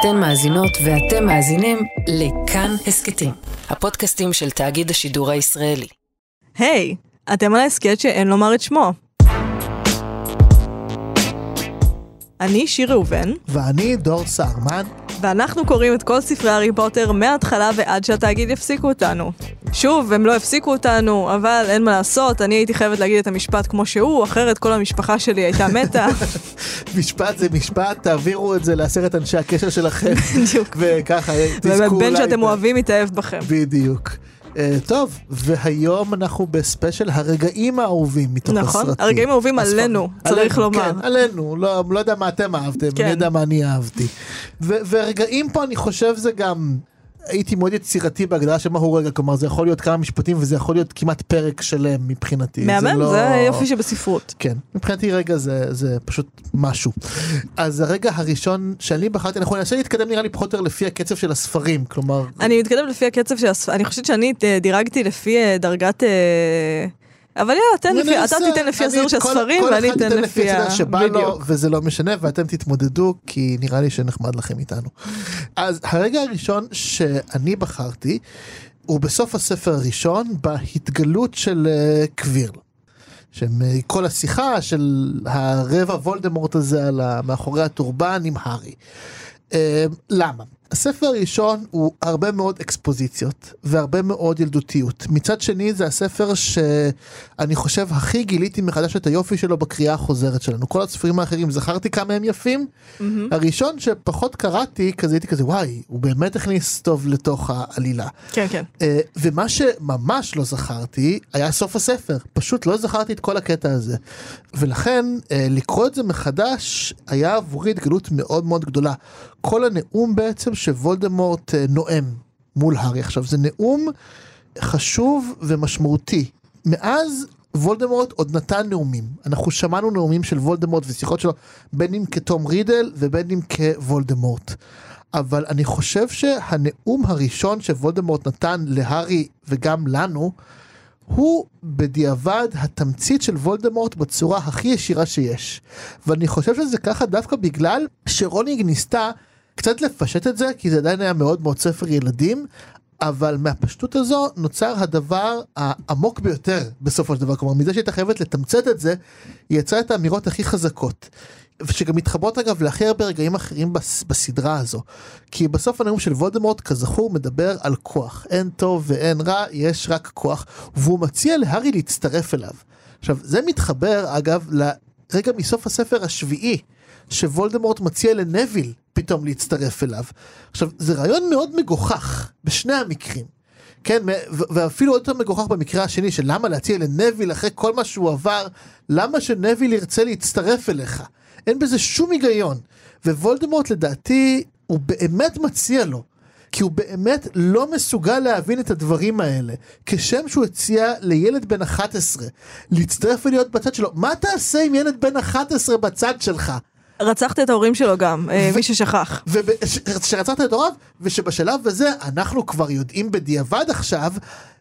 אתן מאזינות ואתם מאזינים לכאן הסכתים, הפודקאסטים של תאגיד השידור הישראלי. היי, hey, אתם על ההסכת שאין לומר את שמו. אני שיר ראובן. ואני דור סהרמן. ואנחנו קוראים את כל ספרי הארי פוטר מההתחלה ועד שהתאגיד יפסיקו אותנו. שוב, הם לא הפסיקו אותנו, אבל אין מה לעשות, אני הייתי חייבת להגיד את המשפט כמו שהוא, אחרת כל המשפחה שלי הייתה מתה. משפט זה משפט, תעבירו את זה לעשרת אנשי הקשר שלכם. בדיוק. וככה תזכו אולי... ובן שאתם אוהבים יתאהב בכם. בדיוק. Uh, טוב, והיום אנחנו בספיישל הרגעים האהובים מתוך נכון, הסרטים. נכון, הרגעים האהובים עלינו, צריך עלינו, לומר. כן, עלינו, לא, לא יודע מה אתם אהבתם, כן. אני יודע מה אני אהבתי. ורגעים פה אני חושב זה גם... הייתי מאוד יצירתי בהגדרה של מהו רגע, כלומר זה יכול להיות כמה משפטים וזה יכול להיות כמעט פרק שלם מבחינתי. מהמם, זה, לא... זה יופי שבספרות. כן, מבחינתי רגע זה, זה פשוט משהו. אז הרגע הראשון שאני בחרתי, אנחנו ננסה להתקדם נראה לי פחות או יותר לפי הקצב של הספרים, כלומר... אני מתקדם לפי הקצב של הספרים, אני חושבת שאני אה, דירגתי לפי אה, דרגת... אה, אבל יאללה, תן לפי, אתה תיתן לפי הסדר של הספרים ואני אתן לפי ה... שבא לו, וזה לא משנה, ואתם תתמודדו, כי נראה לי שנחמד לכם איתנו. אז הרגע הראשון שאני בחרתי, הוא בסוף הספר הראשון, בהתגלות של אה, קווירל. שכל השיחה של הרבע וולדמורט הזה על מאחורי הטורבן עם הארי. אה, למה? הספר הראשון הוא הרבה מאוד אקספוזיציות והרבה מאוד ילדותיות. מצד שני זה הספר שאני חושב הכי גיליתי מחדש את היופי שלו בקריאה החוזרת שלנו. כל הספרים האחרים זכרתי כמה הם יפים. Mm-hmm. הראשון שפחות קראתי כזה הייתי כזה וואי הוא באמת הכניס טוב לתוך העלילה. כן כן. Uh, ומה שממש לא זכרתי היה סוף הספר. פשוט לא זכרתי את כל הקטע הזה. ולכן uh, לקרוא את זה מחדש היה עבורי התגלות מאוד מאוד גדולה. כל הנאום בעצם שוולדמורט אה, נואם מול הארי. עכשיו זה נאום חשוב ומשמעותי. מאז וולדמורט עוד נתן נאומים. אנחנו שמענו נאומים של וולדמורט ושיחות שלו בין אם כתום רידל ובין אם כוולדמורט. אבל אני חושב שהנאום הראשון שוולדמורט נתן להארי וגם לנו הוא בדיעבד התמצית של וולדמורט בצורה הכי ישירה שיש. ואני חושב שזה ככה דווקא בגלל שרולינג ניסתה קצת לפשט את זה כי זה עדיין היה מאוד מאוד ספר ילדים אבל מהפשטות הזו נוצר הדבר העמוק ביותר בסופו של דבר כלומר מזה שהייתה חייבת לתמצת את זה היא יצרה את האמירות הכי חזקות. ושגם מתחברות אגב להכי הרבה רגעים אחרים בס, בסדרה הזו. כי בסוף הנאום של וולדמורט כזכור מדבר על כוח. אין טוב ואין רע, יש רק כוח. והוא מציע להארי להצטרף אליו. עכשיו זה מתחבר אגב לרגע מסוף הספר השביעי. שוולדמורט מציע לנביל פתאום להצטרף אליו. עכשיו, זה רעיון מאוד מגוחך בשני המקרים. כן, ואפילו עוד יותר מגוחך במקרה השני, של למה להציע לנביל אחרי כל מה שהוא עבר, למה שנביל ירצה להצטרף אליך? אין בזה שום היגיון. ווולדמורט לדעתי, הוא באמת מציע לו. כי הוא באמת לא מסוגל להבין את הדברים האלה. כשם שהוא הציע לילד בן 11 להצטרף ולהיות בצד שלו, מה תעשה עם ילד בן 11 בצד שלך? רצחת את ההורים שלו גם, אה, מי ששכח. שרצחת את הוריו, ושבשלב הזה אנחנו כבר יודעים בדיעבד עכשיו,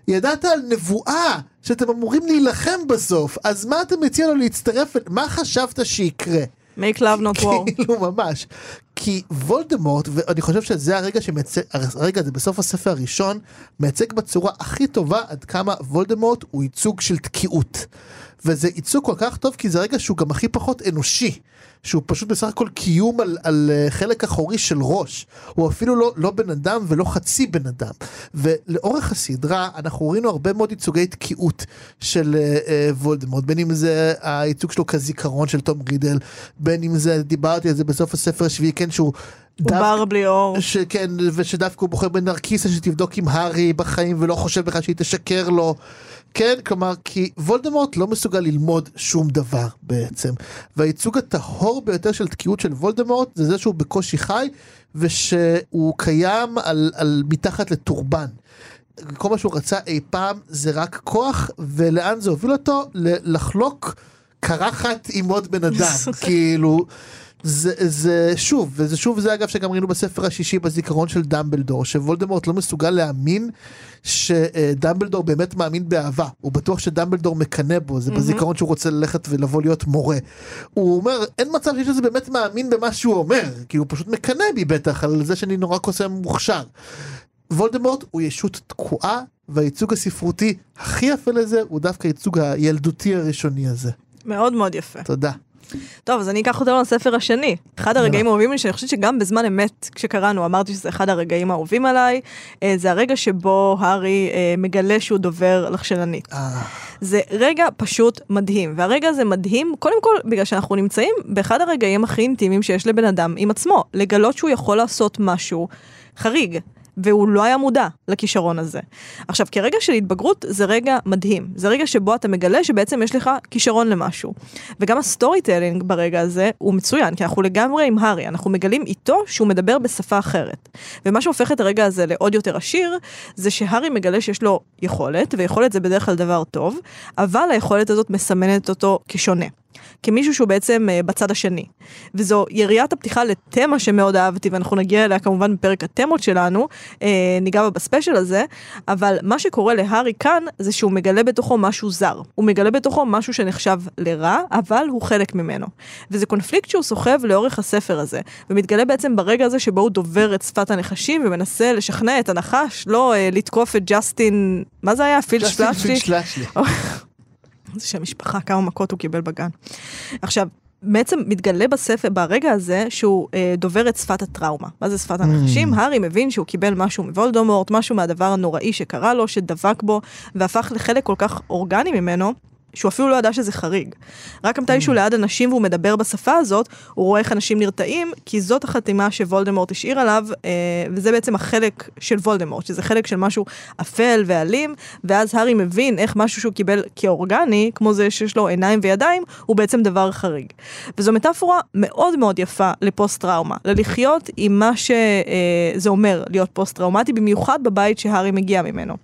ידעת על נבואה שאתם אמורים להילחם בסוף, אז מה אתה מציע לו להצטרף, מה חשבת שיקרה? make love not war. כאילו ממש. כי וולדמורט, ואני חושב שזה הרגע שמייצג, הרגע הזה בסוף הספר הראשון, מייצג בצורה הכי טובה עד כמה וולדמורט הוא ייצוג של תקיעות. וזה ייצוג כל כך טוב כי זה רגע שהוא גם הכי פחות אנושי. שהוא פשוט בסך הכל קיום על, על uh, חלק אחורי של ראש. הוא אפילו לא, לא בן אדם ולא חצי בן אדם. ולאורך הסדרה אנחנו ראינו הרבה מאוד ייצוגי תקיעות של uh, uh, וולדמורט, בין אם זה הייצוג שלו כזיכרון של תום רידל, בין אם זה, דיברתי על זה בסוף הספר השביעי, כן, שהוא... הוא בר בלי אור. שכן, ושדווקא הוא בוחר בנרקיסה שתבדוק עם הארי בחיים ולא חושב בכלל שהיא תשקר לו. כן, כלומר, כי וולדמורט לא מסוגל ללמוד שום דבר בעצם. והייצוג הטהור ביותר של תקיעות של וולדמורט זה זה שהוא בקושי חי, ושהוא קיים על, על מתחת לטורבן. כל מה שהוא רצה אי פעם זה רק כוח, ולאן זה הוביל אותו? לחלוק קרחת עם עוד בן אדם. כאילו... זה, זה שוב, וזה שוב זה אגב שגם ראינו בספר השישי בזיכרון של דמבלדור, שוולדמורט לא מסוגל להאמין שדמבלדור באמת מאמין באהבה, הוא בטוח שדמבלדור מקנא בו, זה בזיכרון שהוא רוצה ללכת ולבוא להיות מורה. הוא אומר, אין מצב שיש לזה באמת מאמין במה שהוא אומר, כי הוא פשוט מקנא בי בטח על זה שאני נורא קוסם מוכשר. וולדמורט הוא ישות תקועה, והייצוג הספרותי הכי יפה לזה הוא דווקא הייצוג הילדותי הראשוני הזה. מאוד מאוד יפה. תודה. טוב, אז אני אקח אותנו לספר השני. אחד הרגעים האהובים לי, שאני חושבת שגם בזמן אמת, כשקראנו, אמרתי שזה אחד הרגעים האהובים עליי, אה, זה הרגע שבו הארי אה, מגלה שהוא דובר לחשלנית. אה, זה רגע פשוט מדהים, והרגע הזה מדהים, קודם כל, בגלל שאנחנו נמצאים באחד הרגעים הכי אינטימיים שיש לבן אדם עם עצמו, לגלות שהוא יכול לעשות משהו חריג. והוא לא היה מודע לכישרון הזה. עכשיו, כרגע של התבגרות זה רגע מדהים. זה רגע שבו אתה מגלה שבעצם יש לך כישרון למשהו. וגם ה storytelling ברגע הזה הוא מצוין, כי אנחנו לגמרי עם הארי, אנחנו מגלים איתו שהוא מדבר בשפה אחרת. ומה שהופך את הרגע הזה לעוד יותר עשיר, זה שהארי מגלה שיש לו יכולת, ויכולת זה בדרך כלל דבר טוב, אבל היכולת הזאת מסמנת אותו כשונה. כמישהו שהוא בעצם אה, בצד השני. וזו יריית הפתיחה לתמה שמאוד אהבתי, ואנחנו נגיע אליה כמובן בפרק התמות שלנו, אה, ניגע בה בספיישל הזה, אבל מה שקורה להארי כאן, זה שהוא מגלה בתוכו משהו זר. הוא מגלה בתוכו משהו שנחשב לרע, אבל הוא חלק ממנו. וזה קונפליקט שהוא סוחב לאורך הספר הזה, ומתגלה בעצם ברגע הזה שבו הוא דובר את שפת הנחשים, ומנסה לשכנע את הנחש לא אה, לתקוף את ג'סטין, מה זה היה? פיל ג'סטין שלאצ'לי? פינצ'לאצ'לי. זה שם משפחה, כמה מכות הוא קיבל בגן. עכשיו, בעצם מתגלה בספר, ברגע הזה, שהוא אה, דובר את שפת הטראומה. מה זה שפת הנחשים? הארי מבין שהוא קיבל משהו מוולדמורט, משהו מהדבר הנוראי שקרה לו, שדבק בו, והפך לחלק כל כך אורגני ממנו. שהוא אפילו לא ידע שזה חריג. רק מתישהו ליד אנשים והוא מדבר בשפה הזאת, הוא רואה איך אנשים נרתעים, כי זאת החתימה שוולדמורט השאיר עליו, אה, וזה בעצם החלק של וולדמורט, שזה חלק של משהו אפל ואלים, ואז הארי מבין איך משהו שהוא קיבל כאורגני, כמו זה שיש לו עיניים וידיים, הוא בעצם דבר חריג. וזו מטאפורה מאוד מאוד יפה לפוסט טראומה, ללחיות עם מה שזה אומר להיות פוסט טראומטי, במיוחד בבית שהארי מגיע ממנו.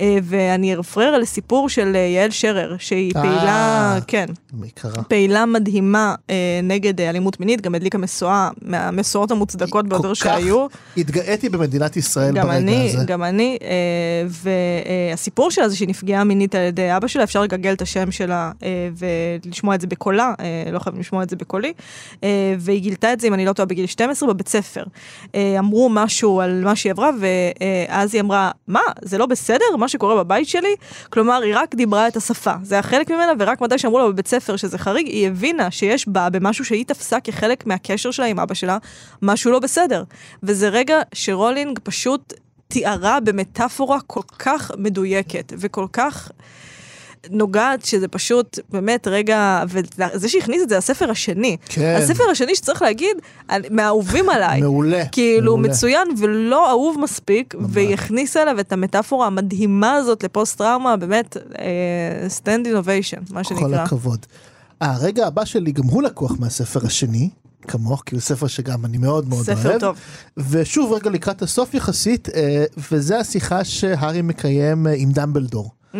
אה, ואני ארפרר לסיפור של אה, יעל שרר, שהיא פעילה, אה. כן, מקרה. פעילה מדהימה אה, נגד אה, אלימות מינית, גם הדליקה משואה מהמשואות המוצדקות ביותר שהיו. התגאיתי במדינת ישראל גם ברגע אני, הזה. גם אני, אה, והסיפור שלה זה שהיא נפגעה מינית על ידי אבא שלה, אפשר לגגל את השם שלה אה, ולשמוע את זה בקולה, אה, לא חייבים לשמוע את זה בקולי, אה, והיא גילתה את זה, אם אני לא טועה, בגיל 12 בבית ספר. אה, אמרו משהו על מה שהיא עברה, ואז היא אמרה, מה, זה לא בסדר, מה שקורה בבית שלי? כלומר, היא רק דיברה את השפה, זה היה חלק ממנה, ורק מתי שאמרו לה בבית ספר שזה חריג, היא הבינה שיש בה, במשהו שהיא תפסה כחלק מהקשר שלה עם אבא שלה, משהו לא בסדר. וזה רגע שרולינג פשוט תיארה במטאפורה כל כך מדויקת וכל כך נוגעת שזה פשוט באמת רגע, וזה שהכניס את זה לספר השני. כן. הספר השני שצריך להגיד, מהאהובים עליי. מעולה. כאילו מעולה. מצוין ולא אהוב מספיק, והיא הכניסה אליו את המטאפורה המדהימה הזאת לפוסט טראומה, באמת, standing ovation, מה שנקרא. הכבוד. הרגע הבא שלי גם הוא לקוח מהספר השני, כמוך, כי הוא ספר שגם אני מאוד מאוד אוהב. ספר טוב. ושוב רגע לקראת הסוף יחסית, אה, וזה השיחה שהארי מקיים אה, עם דמבלדור. Mm,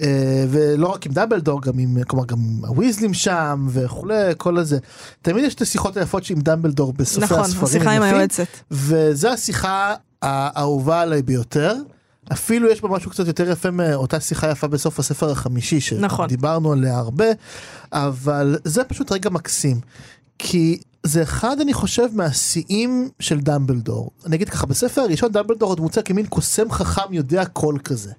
אה, ולא רק עם דמבלדור, גם עם, כלומר גם הוויזלים שם וכולי, כל הזה. תמיד יש את השיחות היפות עם דמבלדור בסופי נכון, הספרים השיחה עם היועצת. וזו השיחה האהובה עליי ביותר. אפילו יש בה משהו קצת יותר יפה מאותה שיחה יפה בסוף הספר החמישי נכון. שדיברנו עליה הרבה, אבל זה פשוט רגע מקסים. כי זה אחד אני חושב מהשיאים של דמבלדור. אני אגיד ככה, בספר הראשון דמבלדור עוד מוצג כמין קוסם חכם יודע קול כזה.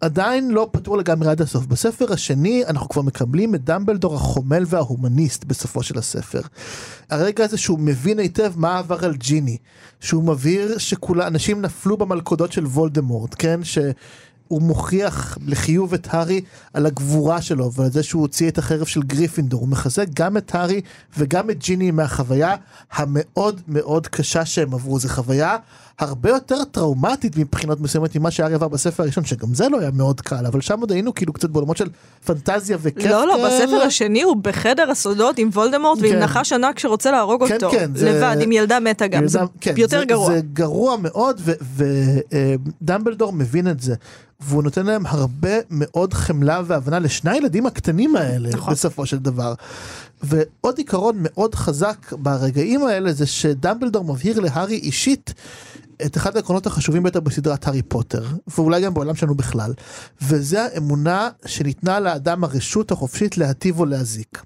עדיין לא פתור לגמרי עד הסוף. בספר השני אנחנו כבר מקבלים את דמבלדור החומל וההומניסט בסופו של הספר. הרגע הזה שהוא מבין היטב מה עבר על ג'יני, שהוא מבהיר שכולה אנשים נפלו במלכודות של וולדמורט, כן? שהוא מוכיח לחיוב את הארי על הגבורה שלו ועל זה שהוא הוציא את החרב של גריפינדור. הוא מחזק גם את הארי וגם את ג'יני מהחוויה המאוד מאוד קשה שהם עברו. זו חוויה הרבה יותר טראומטית מבחינות מסוימת ממה שהארי עבר בספר הראשון, שגם זה לא היה מאוד קל, אבל שם עוד היינו כאילו קצת בעולמות של פנטזיה וכיף. לא, לא. בספר השני הוא בחדר הסודות עם וולדמורט ועם כן. נחש ענק שרוצה להרוג כן, אותו. כן, זה- לבד, עם ילדה מתה גם. זה כן, יותר גרוע. זה גרוע מאוד ודמבלדור מבין את זה. והוא נותן להם הרבה מאוד חמלה והבנה לשני הילדים הקטנים האלה נכון. בסופו של דבר. ועוד עיקרון מאוד חזק ברגעים האלה זה שדמבלדור מבהיר להארי אישית את אחד העקרונות החשובים ביותר בסדרת הארי פוטר, ואולי גם בעולם שלנו בכלל, וזה האמונה שניתנה לאדם הרשות החופשית להטיב או להזיק.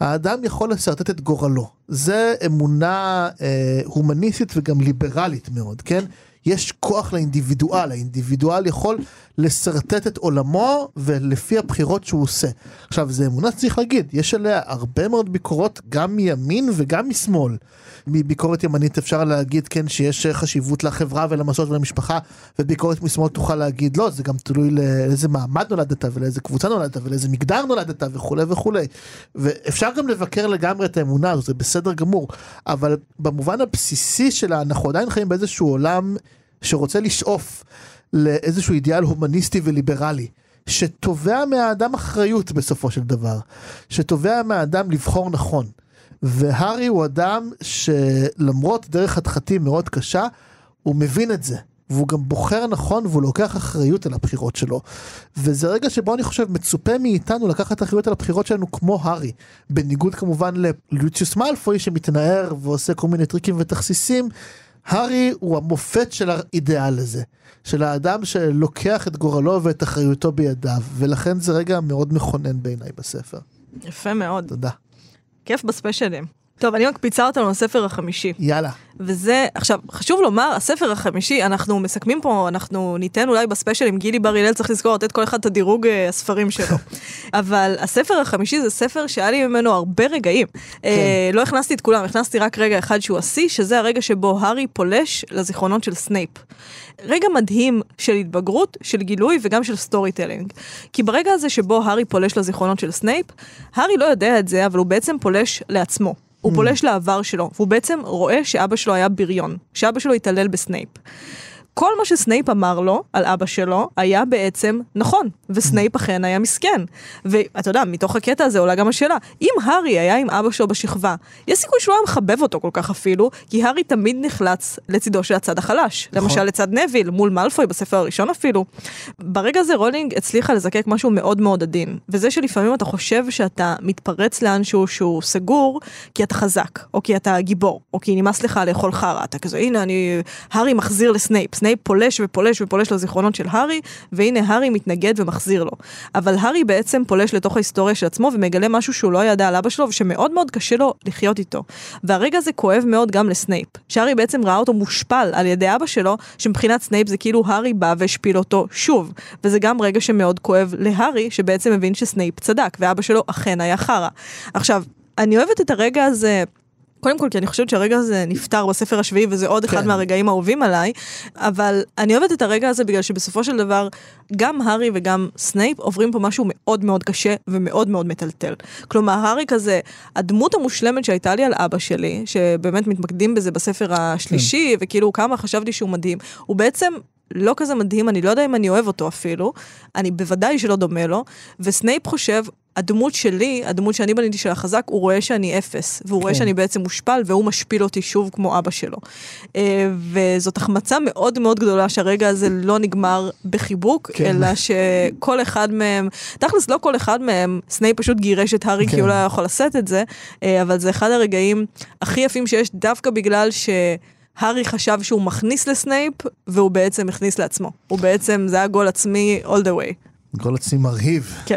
האדם יכול לשרטט את גורלו, זה אמונה אה, הומניסטית וגם ליברלית מאוד, כן? יש כוח לאינדיבידואל, האינדיבידואל יכול לשרטט את עולמו ולפי הבחירות שהוא עושה. עכשיו, זו אמונה שצריך להגיד, יש עליה הרבה מאוד ביקורות גם מימין וגם משמאל. מביקורת ימנית אפשר להגיד כן שיש חשיבות לחברה ולמסורת ולמשפחה וביקורת משמאל תוכל להגיד לא זה גם תלוי לאיזה מעמד נולדת ולאיזה קבוצה נולדת ולאיזה מגדר נולדת וכולי וכולי ואפשר גם לבקר לגמרי את האמונה הזו זה בסדר גמור אבל במובן הבסיסי שלה אנחנו עדיין חיים באיזשהו עולם שרוצה לשאוף לאיזשהו אידיאל הומניסטי וליברלי. שתובע מהאדם אחריות בסופו של דבר, שתובע מהאדם לבחור נכון. והארי הוא אדם שלמרות דרך חתחתים מאוד קשה, הוא מבין את זה. והוא גם בוחר נכון והוא לוקח אחריות על הבחירות שלו. וזה רגע שבו אני חושב מצופה מאיתנו לקחת אחריות על הבחירות שלנו כמו הארי. בניגוד כמובן ללוציוס מאלפוי שמתנער ועושה כל מיני טריקים ותכסיסים. הארי הוא המופת של האידיאל הזה. של האדם שלוקח את גורלו ואת אחריותו בידיו. ולכן זה רגע מאוד מכונן בעיניי בספר. יפה מאוד. תודה. כיף בספיישלים. טוב, אני מקפיצה אותנו לספר החמישי. יאללה. וזה, עכשיו, חשוב לומר, הספר החמישי, אנחנו מסכמים פה, אנחנו ניתן אולי בספיישל עם גילי בר הלל, צריך לזכור לתת כל אחד את הדירוג אה, הספרים שלו. אבל הספר החמישי זה ספר שהיה לי ממנו הרבה רגעים. כן. אה, לא הכנסתי את כולם, הכנסתי רק רגע אחד שהוא השיא, שזה הרגע שבו הארי פולש לזיכרונות של סנייפ. רגע מדהים של התבגרות, של גילוי וגם של storytelling. כי ברגע הזה שבו הארי פולש לזיכרונות של סנייפ, הארי לא יודע את זה, אבל הוא בעצם פולש לעצמו. הוא פולש לעבר שלו, והוא בעצם רואה שאבא שלו היה בריון, שאבא שלו התעלל בסנייפ. כל מה שסנייפ אמר לו על אבא שלו היה בעצם נכון, וסנייפ אכן היה מסכן. ואתה יודע, מתוך הקטע הזה עולה גם השאלה, אם הארי היה עם אבא שלו בשכבה, יש סיכוי שהוא היה מחבב אותו כל כך אפילו, כי הארי תמיד נחלץ לצידו של הצד החלש. נכון. למשל לצד נוויל, מול מאלפוי בספר הראשון אפילו. ברגע הזה רולינג הצליחה לזקק משהו מאוד מאוד עדין, וזה שלפעמים אתה חושב שאתה מתפרץ לאנשהו שהוא סגור, כי אתה חזק, או כי אתה גיבור, או כי נמאס לך לאכול חרא, אתה כזה, הנה אני, הארי מחזיר לסנייפ, סנייפ פולש ופולש ופולש לזיכרונות של הארי, והנה הארי מתנגד ומחזיר לו. אבל הארי בעצם פולש לתוך ההיסטוריה של עצמו ומגלה משהו שהוא לא ידע על אבא שלו ושמאוד מאוד קשה לו לחיות איתו. והרגע הזה כואב מאוד גם לסנייפ, שהארי בעצם ראה אותו מושפל על ידי אבא שלו, שמבחינת סנייפ זה כאילו הארי בא והשפיל אותו שוב. וזה גם רגע שמאוד כואב להארי, שבעצם מבין שסנייפ צדק, ואבא שלו אכן היה חרא. עכשיו, אני אוהבת את הרגע הזה קודם כל כי אני חושבת שהרגע הזה נפתר בספר השביעי וזה עוד אחד כן. מהרגעים האהובים עליי, אבל אני אוהבת את הרגע הזה בגלל שבסופו של דבר גם הארי וגם סנייפ עוברים פה משהו מאוד מאוד קשה ומאוד מאוד מטלטל. כלומר הארי כזה, הדמות המושלמת שהייתה לי על אבא שלי, שבאמת מתמקדים בזה בספר השלישי וכאילו כמה חשבתי שהוא מדהים, הוא בעצם לא כזה מדהים, אני לא יודע אם אני אוהב אותו אפילו, אני בוודאי שלא דומה לו, וסנייפ חושב, הדמות שלי, הדמות שאני בניתי של החזק, הוא רואה שאני אפס, והוא רואה כן. שאני בעצם מושפל, והוא משפיל אותי שוב כמו אבא שלו. אה, וזאת החמצה מאוד מאוד גדולה שהרגע הזה לא נגמר בחיבוק, כן. אלא שכל אחד מהם, תכלס לא כל אחד מהם, סנייפ פשוט גירש את הארי כי כן. הוא לא היה יכול לשאת את זה, אה, אבל זה אחד הרגעים הכי יפים שיש דווקא בגלל ש... הארי חשב שהוא מכניס לסנייפ, והוא בעצם הכניס לעצמו. הוא בעצם, זה היה גול עצמי all the way. גול עצמי מרהיב. כן.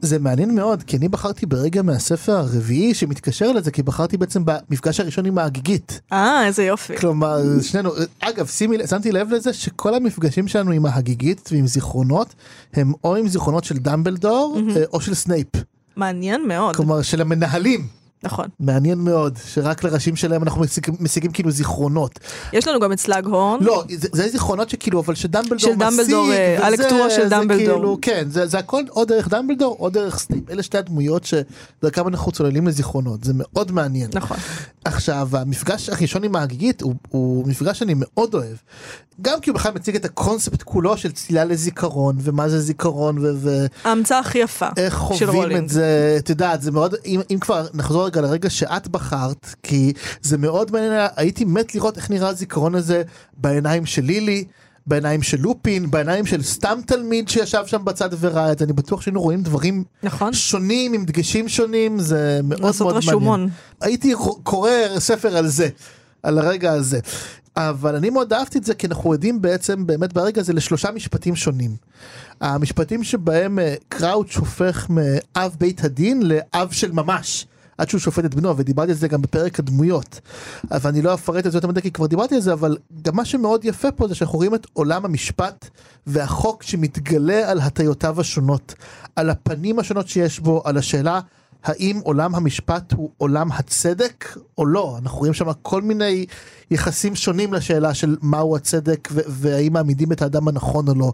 זה מעניין מאוד כי אני בחרתי ברגע מהספר הרביעי שמתקשר לזה כי בחרתי בעצם במפגש הראשון עם ההגיגית. אה, איזה יופי. כלומר שנינו אגב שימי שמתי לב לזה שכל המפגשים שלנו עם ההגיגית ועם זיכרונות הם או עם זיכרונות של דמבלדור אה, או של סנייפ מעניין מאוד. כלומר של המנהלים נכון. מעניין מאוד שרק לראשים שלהם אנחנו משיגים, משיגים כאילו זיכרונות יש לנו גם את סלאגהורן. לא זה, זה זיכרונות שכאילו אבל שדמבלדור של דמבלדור, משיג, אה, וזה- הלקטורה של זה דמבלדור. כאילו, כן זה, זה הכל או דרך דמבלדור או דרך סנייפ אלה שתי הדמויות שדרכם אנחנו צוללים לזיכרונות זה מאוד מעניין. נכון. עכשיו המפגש הראשון עם ההגיגית הוא, הוא מפגש שאני מאוד אוהב. גם כי הוא בכלל מציג את הקונספט כולו של צלילה לזיכרון ומה זה זיכרון ו- ההמצאה הכי יפה איך חווים. את זה את יודעת זה מאוד אם, אם כבר נחזור רגע לרגע שאת בחרת כי זה מאוד מעניין הייתי מת לראות איך נראה הזיכרון הזה בעיניים של לילי. בעיניים של לופין, בעיניים של סתם תלמיד שישב שם בצד וראה את זה, אני בטוח שהיינו רואים דברים נכון. שונים עם דגשים שונים, זה מאוד מאוד מעניין. רשומון. הייתי קורא ספר על זה, על הרגע הזה. אבל אני מאוד אהבתי את זה כי אנחנו עדים בעצם באמת ברגע הזה לשלושה משפטים שונים. המשפטים שבהם אה, קראוץ' הופך מאב בית הדין לאב של ממש. עד שהוא שופט את בנו ודיברתי על זה גם בפרק הדמויות. אבל אני לא אפרט את זה יותר מדי כי כבר דיברתי על זה אבל גם מה שמאוד יפה פה זה שאנחנו רואים את עולם המשפט והחוק שמתגלה על הטיותיו השונות. על הפנים השונות שיש בו על השאלה האם עולם המשפט הוא עולם הצדק או לא אנחנו רואים שם כל מיני יחסים שונים לשאלה של מהו הצדק והאם מעמידים את האדם הנכון או לא.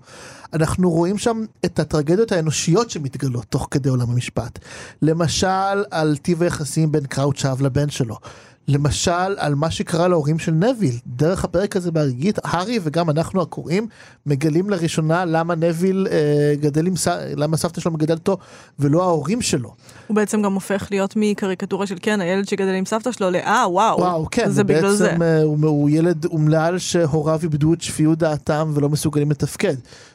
אנחנו רואים שם את הטרגדיות האנושיות שמתגלות תוך כדי עולם המשפט. למשל על טיב היחסים בין קראוץ' האב לבן שלו. למשל על מה שקרה להורים של נביל דרך הפרק הזה בהרגית הארי וגם אנחנו הקוראים מגלים לראשונה למה נביל אה, גדל עם. למה סבתא שלו מגדלת אותו ולא ההורים שלו. הוא בעצם גם הופך להיות מקריקטורה של כן, הילד שגדל עם סבתא שלו, לאה, וואו. וואו כן זה בגלל זה. בעצם אה, הוא, הוא ילד אומלל שהוריו איבדו את שפיות דעתם ולא מסוגלים לתפקד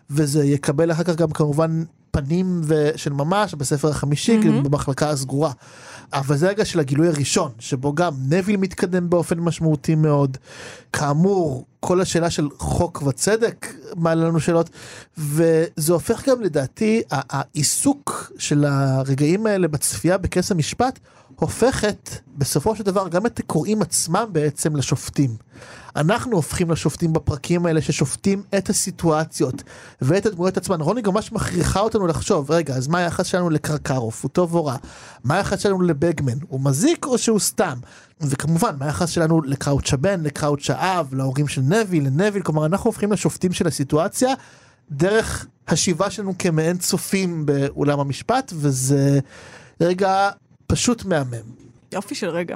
וזה יקבל אחר כך גם כמובן פנים ו- של ממש בספר החמישי כאילו במחלקה הסגורה. אבל זה רגע של הגילוי הראשון שבו גם נביל מתקדם באופן משמעותי מאוד. כאמור כל השאלה של חוק וצדק מעלה לנו שאלות וזה הופך גם לדעתי העיסוק של הרגעים האלה בצפייה בכס המשפט הופכת בסופו של דבר גם את הקוראים עצמם בעצם לשופטים. אנחנו הופכים לשופטים בפרקים האלה ששופטים את הסיטואציות ואת הדמויות עצמן. רוני גם ממש מכריחה אותנו לחשוב, רגע, אז מה היחס שלנו לקרקרוף? הוא טוב או רע? מה היחס שלנו לבגמן? הוא מזיק או שהוא סתם? וכמובן, מה היחס שלנו לקראוץ' הבן, לקראוץ' האב, להורים של נביל, לנביל, כלומר אנחנו הופכים לשופטים של הסיטואציה דרך השיבה שלנו כמעין צופים באולם המשפט, וזה רגע פשוט מהמם. יופי של רגע.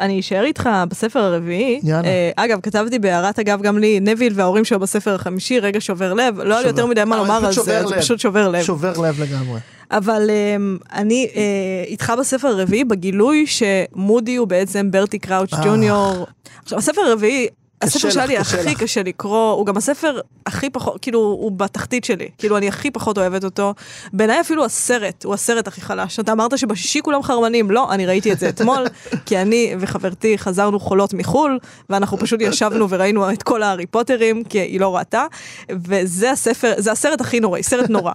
אני אשאר איתך בספר הרביעי. יאללה. אה, אגב, כתבתי בהערת אגב גם לי, נביל וההורים שלו בספר החמישי, רגע שובר לב. לא היה לי יותר מדי מה אה, לומר על שובר זה, זה לב. פשוט שובר לב. שובר לב לגמרי. אבל אמ, אני אה, איתך בספר הרביעי בגילוי שמודי הוא בעצם ברטי קראוץ' אה. ג'וניור. עכשיו הספר הרביעי, הספר לך, שהיה לי קשה הכי. קשה לקרוא, הוא גם הספר הכי פחות, כאילו הוא בתחתית שלי, כאילו אני הכי פחות אוהבת אותו. בעיניי אפילו הסרט, הוא הסרט הכי חלש. אתה אמרת שבשישי כולם חרמנים, לא, אני ראיתי את זה אתמול, כי אני וחברתי חזרנו חולות מחו"ל, ואנחנו פשוט ישבנו וראינו את כל הארי פוטרים, כי היא לא ראתה, וזה הספר, זה הסרט הכי נוראי, סרט נורא.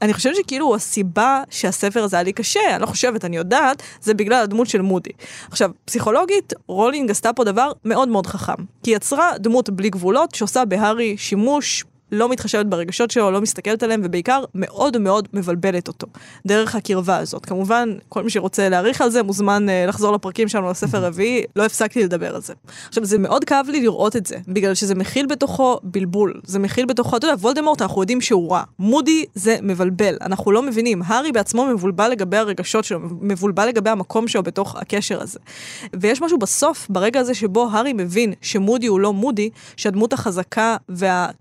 ואני חושבת שכאילו הסיבה שהספר הזה היה לי קשה, אני לא חושבת, אני יודעת, זה בגלל הדמות של מודי. עכשיו, פסיכולוגית, רולינג עשתה פה דבר מאוד מאוד חכם. כי יצרה דמות בלי גבולות, שעושה בהארי שימוש לא מתחשבת ברגשות שלו, לא מסתכלת עליהם, ובעיקר מאוד מאוד מבלבלת אותו, דרך הקרבה הזאת. כמובן, כל מי שרוצה להעריך על זה מוזמן uh, לחזור לפרקים שלנו לספר רביעי, לא הפסקתי לדבר על זה. עכשיו, זה מאוד כאב לי לראות את זה, בגלל שזה מכיל בתוכו בלבול. זה מכיל בתוכו, אתה יודע, וולדמורט, אנחנו יודעים שהוא רע. מודי זה מבלבל, אנחנו לא מבינים. הארי בעצמו מבולבל לגבי הרגשות שלו, מבולבל לגבי המקום שלו בתוך הקשר הזה. ויש משהו בסוף, ברגע הזה שבו הארי מבין שמודי הוא לא מודי, שהדמות החזקה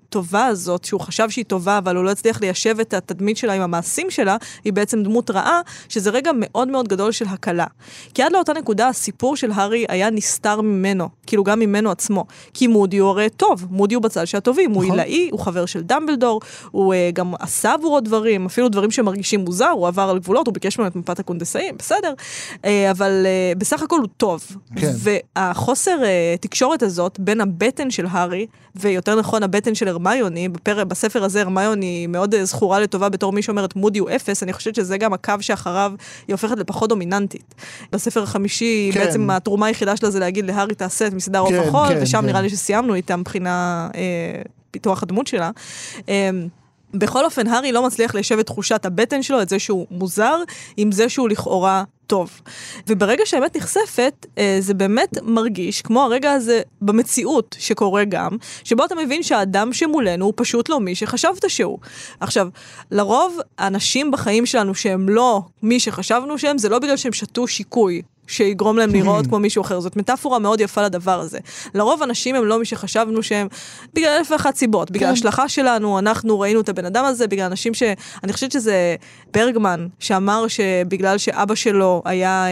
והטובה הזאת, שהוא חשב שהיא טובה, אבל הוא לא הצליח ליישב את התדמית שלה עם המעשים שלה, היא בעצם דמות רעה, שזה רגע מאוד מאוד גדול של הקלה. כי עד לאותה נקודה הסיפור של הארי היה נסתר ממנו, כאילו גם ממנו עצמו. כי מודי הוא הרי טוב, מודי הוא בצד של הטובים, הוא נכון. עילאי, הוא חבר של דמבלדור, הוא uh, גם עשה עבורו דברים, אפילו דברים שמרגישים מוזר, הוא עבר על גבולות, הוא ביקש ממנו את מפת הקונדסאים, בסדר, uh, אבל uh, בסך הכל הוא טוב. כן. והחוסר uh, תקשורת הזאת בין הבטן של הארי, ויותר נכון הבטן של הרמיוני, בפר... בספר הזה הרמיוני מאוד uh, זכורה לטובה בתור מי שאומרת מודי הוא אפס, אני חושבת שזה גם הקו שאחריו היא הופכת לפחות דומיננטית. בספר החמישי כן. בעצם התרומה היחידה שלה זה להגיד להארי תעשה את מסדר עוף כן, החול, כן, ושם כן. נראה לי שסיימנו איתה מבחינה אה, פיתוח הדמות שלה. אה, בכל אופן, הארי לא מצליח ליישב את תחושת הבטן שלו, את זה שהוא מוזר, עם זה שהוא לכאורה טוב. וברגע שהאמת נחשפת, אה, זה באמת מרגיש כמו הרגע הזה במציאות שקורה גם, שבו אתה מבין שהאדם שמולנו הוא פשוט לא מי שחשבת שהוא. עכשיו, לרוב האנשים בחיים שלנו שהם לא מי שחשבנו שהם, זה לא בגלל שהם שתו שיקוי. שיגרום להם לראות כמו מישהו אחר. זאת מטאפורה מאוד יפה לדבר הזה. לרוב אנשים הם לא מי שחשבנו שהם, בגלל אלף ואחת סיבות, בגלל כן. ההשלכה שלנו, אנחנו ראינו את הבן אדם הזה, בגלל אנשים ש... אני חושבת שזה ברגמן, שאמר שבגלל שאבא שלו היה אה,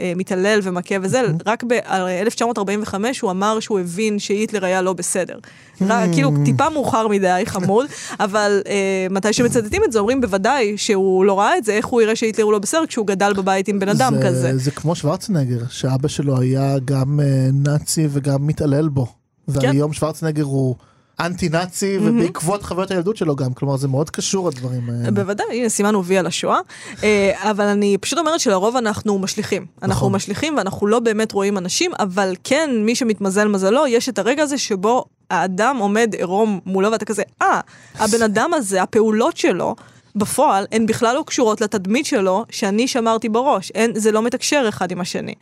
אה, מתעלל ומכה וזה, רק ב-1945 הוא אמר שהוא הבין שהיטלר היה לא בסדר. רק, כאילו, טיפה מאוחר מדי, חמוד, אבל אה, מתי שמצטטים את זה, אומרים בוודאי שהוא לא ראה את זה, איך הוא יראה שהיטלר הוא לא בסדר כשהוא גדל בבית עם בן אדם זה, כזה. זה כמו שוורצנגר, שאבא שלו היה גם אה, נאצי וגם מתעלל בו. כן. והיום שוורצנגר הוא אנטי נאצי ובעקבות חוויות הילדות שלו גם, כלומר זה מאוד קשור הדברים האלה. בוודאי, הנה סימנו וי על השואה, אה, אבל אני פשוט אומרת שלרוב אנחנו משליכים. אנחנו נכון. משליכים ואנחנו לא באמת רואים אנשים, אבל כן, מי שמתמזל מזלו, יש את הרגע הזה שבו האדם עומד עירום מולו ואתה כזה, אה, הבן אדם הזה, הפעולות שלו, בפועל, הן בכלל לא קשורות לתדמית שלו שאני שמרתי בראש. אין, זה לא מתקשר אחד עם השני.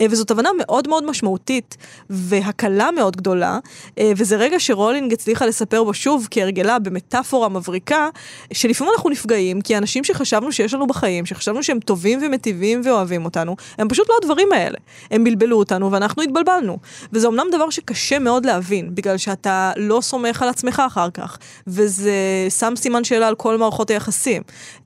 אה, וזאת הבנה מאוד מאוד משמעותית והקלה מאוד גדולה, אה, וזה רגע שרולינג הצליחה לספר בו שוב כהרגלה במטאפורה מבריקה, שלפעמים אנחנו נפגעים כי אנשים שחשבנו שיש לנו בחיים, שחשבנו שהם טובים ומטיבים ואוהבים אותנו, הם פשוט לא הדברים האלה. הם בלבלו אותנו ואנחנו התבלבלנו. וזה אמנם דבר שקשה מאוד להבין, בגלל שאתה לא סומך על עצמך אחר כך, וזה שם סימן שאלה על כל מערכות היחסים.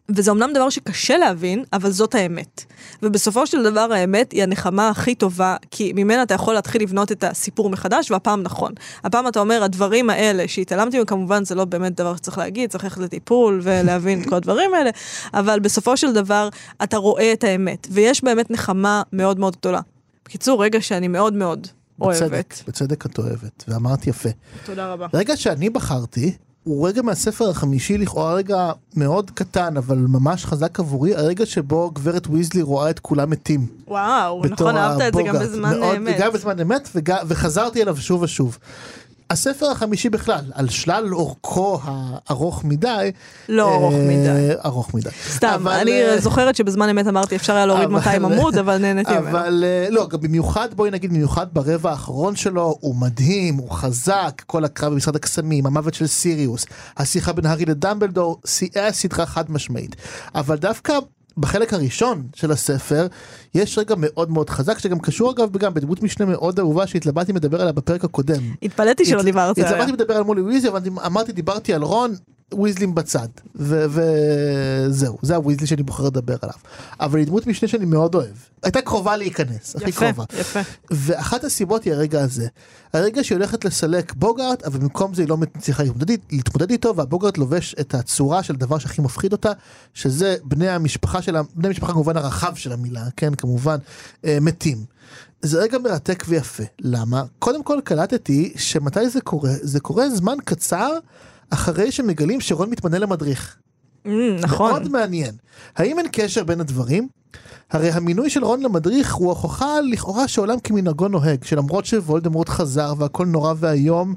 וזה אמנם דבר שקשה להבין, אבל זאת האמת. ובסופו של דבר האמת היא הנחמה הכי טובה, כי ממנה אתה יכול להתחיל לבנות את הסיפור מחדש, והפעם נכון. הפעם אתה אומר, הדברים האלה שהתעלמתי, וכמובן זה לא באמת דבר שצריך להגיד, צריך ללכת לטיפול ולהבין את כל הדברים האלה, אבל בסופו של דבר אתה רואה את האמת, ויש באמת נחמה מאוד מאוד גדולה. בקיצור, רגע שאני מאוד מאוד בצדק, אוהבת. בצדק את אוהבת, ואמרת יפה. תודה רבה. רגע שאני בחרתי, הוא רגע מהספר החמישי לכאורה רגע מאוד קטן אבל ממש חזק עבורי הרגע שבו גברת ויזלי רואה את כולם מתים. וואו, נכון, אהבת את זה גם. בזמן מאוד- אמת. גם בזמן אמת וג- וחזרתי אליו שוב ושוב. הספר החמישי בכלל, על שלל אורכו הארוך מדי. לא אה, ארוך מדי. ארוך מדי. סתם, אבל, אני אה, זוכרת שבזמן אמת אמרתי אפשר היה להוריד אבל- 200 עמוד, אבל נהניתי ממנו. אבל אה, לא, גם במיוחד בואי נגיד במיוחד ברבע האחרון שלו הוא מדהים, הוא חזק, כל הקרב במשרד הקסמים, המוות של סיריוס, השיחה בין הארי לדמבלדור, שיאי הסדרה חד משמעית. אבל דווקא בחלק הראשון של הספר יש רגע מאוד מאוד חזק שגם קשור אגב גם בדמות משנה מאוד אהובה שהתלבטתי לדבר עליה בפרק הקודם. התפלאתי שלא דיברת עליה. התלבטתי לדבר על מולי ויזלי אבל אמרתי דיברתי על רון ויזלים בצד ו- וזהו זה הוויזלי שאני בוחר לדבר עליו. אבל היא דמות משנה שאני מאוד אוהב. הייתה קרובה להיכנס הכי יפה, קרובה. יפה. ואחת הסיבות היא הרגע הזה. הרגע שהיא הולכת לסלק בוגארט אבל במקום זה היא לא מצליחה להתמודד, להתמודד איתו והבוגארט לובש את הצורה של דבר שהכי מפחיד אותה שזה בני המשפחה שלה בני המשפחה כמובן הרחב של המילה כן כמובן אה, מתים. זה רגע מרתק ויפה. למה? קודם כל קלטתי שמתי זה קורה זה קורה זמן קצר אחרי שמגלים שרון מתמנה למדריך. Mm, נכון. מאוד מעניין. האם אין קשר בין הדברים? הרי המינוי של רון למדריך הוא הוכחה לכאורה שעולם כמנהגו נוהג, שלמרות שוולדמורט חזר והכל נורא ואיום,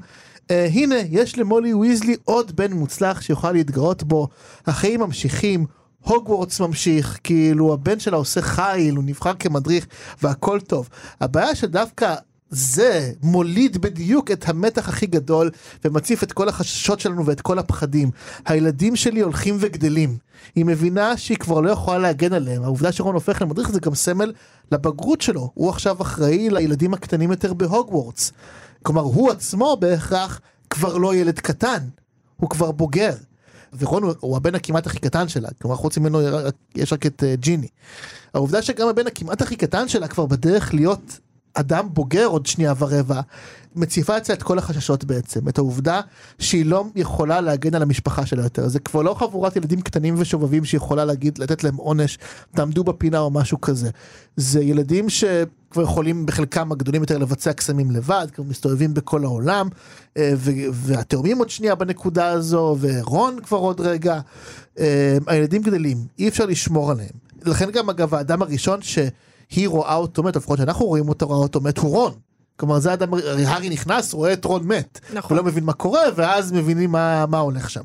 אה, הנה יש למולי ויזלי עוד בן מוצלח שיוכל להתגאות בו, החיים ממשיכים, הוגוורטס ממשיך, כאילו הבן שלה עושה חיל, הוא נבחר כמדריך והכל טוב. הבעיה שדווקא זה מוליד בדיוק את המתח הכי גדול ומציף את כל החששות שלנו ואת כל הפחדים. הילדים שלי הולכים וגדלים. היא מבינה שהיא כבר לא יכולה להגן עליהם. העובדה שרון הופך למדריך זה גם סמל לבגרות שלו. הוא עכשיו אחראי לילדים הקטנים יותר בהוגוורטס. כלומר הוא עצמו בהכרח כבר לא ילד קטן. הוא כבר בוגר. ורון הוא, הבן הכמעט הכי קטן שלה, כלומר חוץ ממנו יש רק את uh, ג'יני. העובדה שגם הבן הכמעט הכי קטן שלה כבר בדרך להיות אדם בוגר עוד שנייה ורבע, מציפה אצלה את כל החששות בעצם, את העובדה שהיא לא יכולה להגן על המשפחה שלה יותר, זה כבר לא חבורת ילדים קטנים ושובבים שיכולה להגיד, לתת להם עונש, תעמדו בפינה או משהו כזה. זה ילדים שכבר יכולים בחלקם הגדולים יותר לבצע קסמים לבד, כבר מסתובבים בכל העולם, אה, והתאומים עוד שנייה בנקודה הזו, ורון כבר עוד רגע, אה, הילדים גדלים, אי אפשר לשמור עליהם. לכן גם אגב האדם הראשון ש... היא רואה אותו מת, לפחות שאנחנו רואים אותו, רואה אותו מת, הוא רון. כלומר זה אדם, הארי נכנס, רואה את רון מת. נכון. הוא לא מבין מה קורה, ואז מבינים מה, מה הולך שם.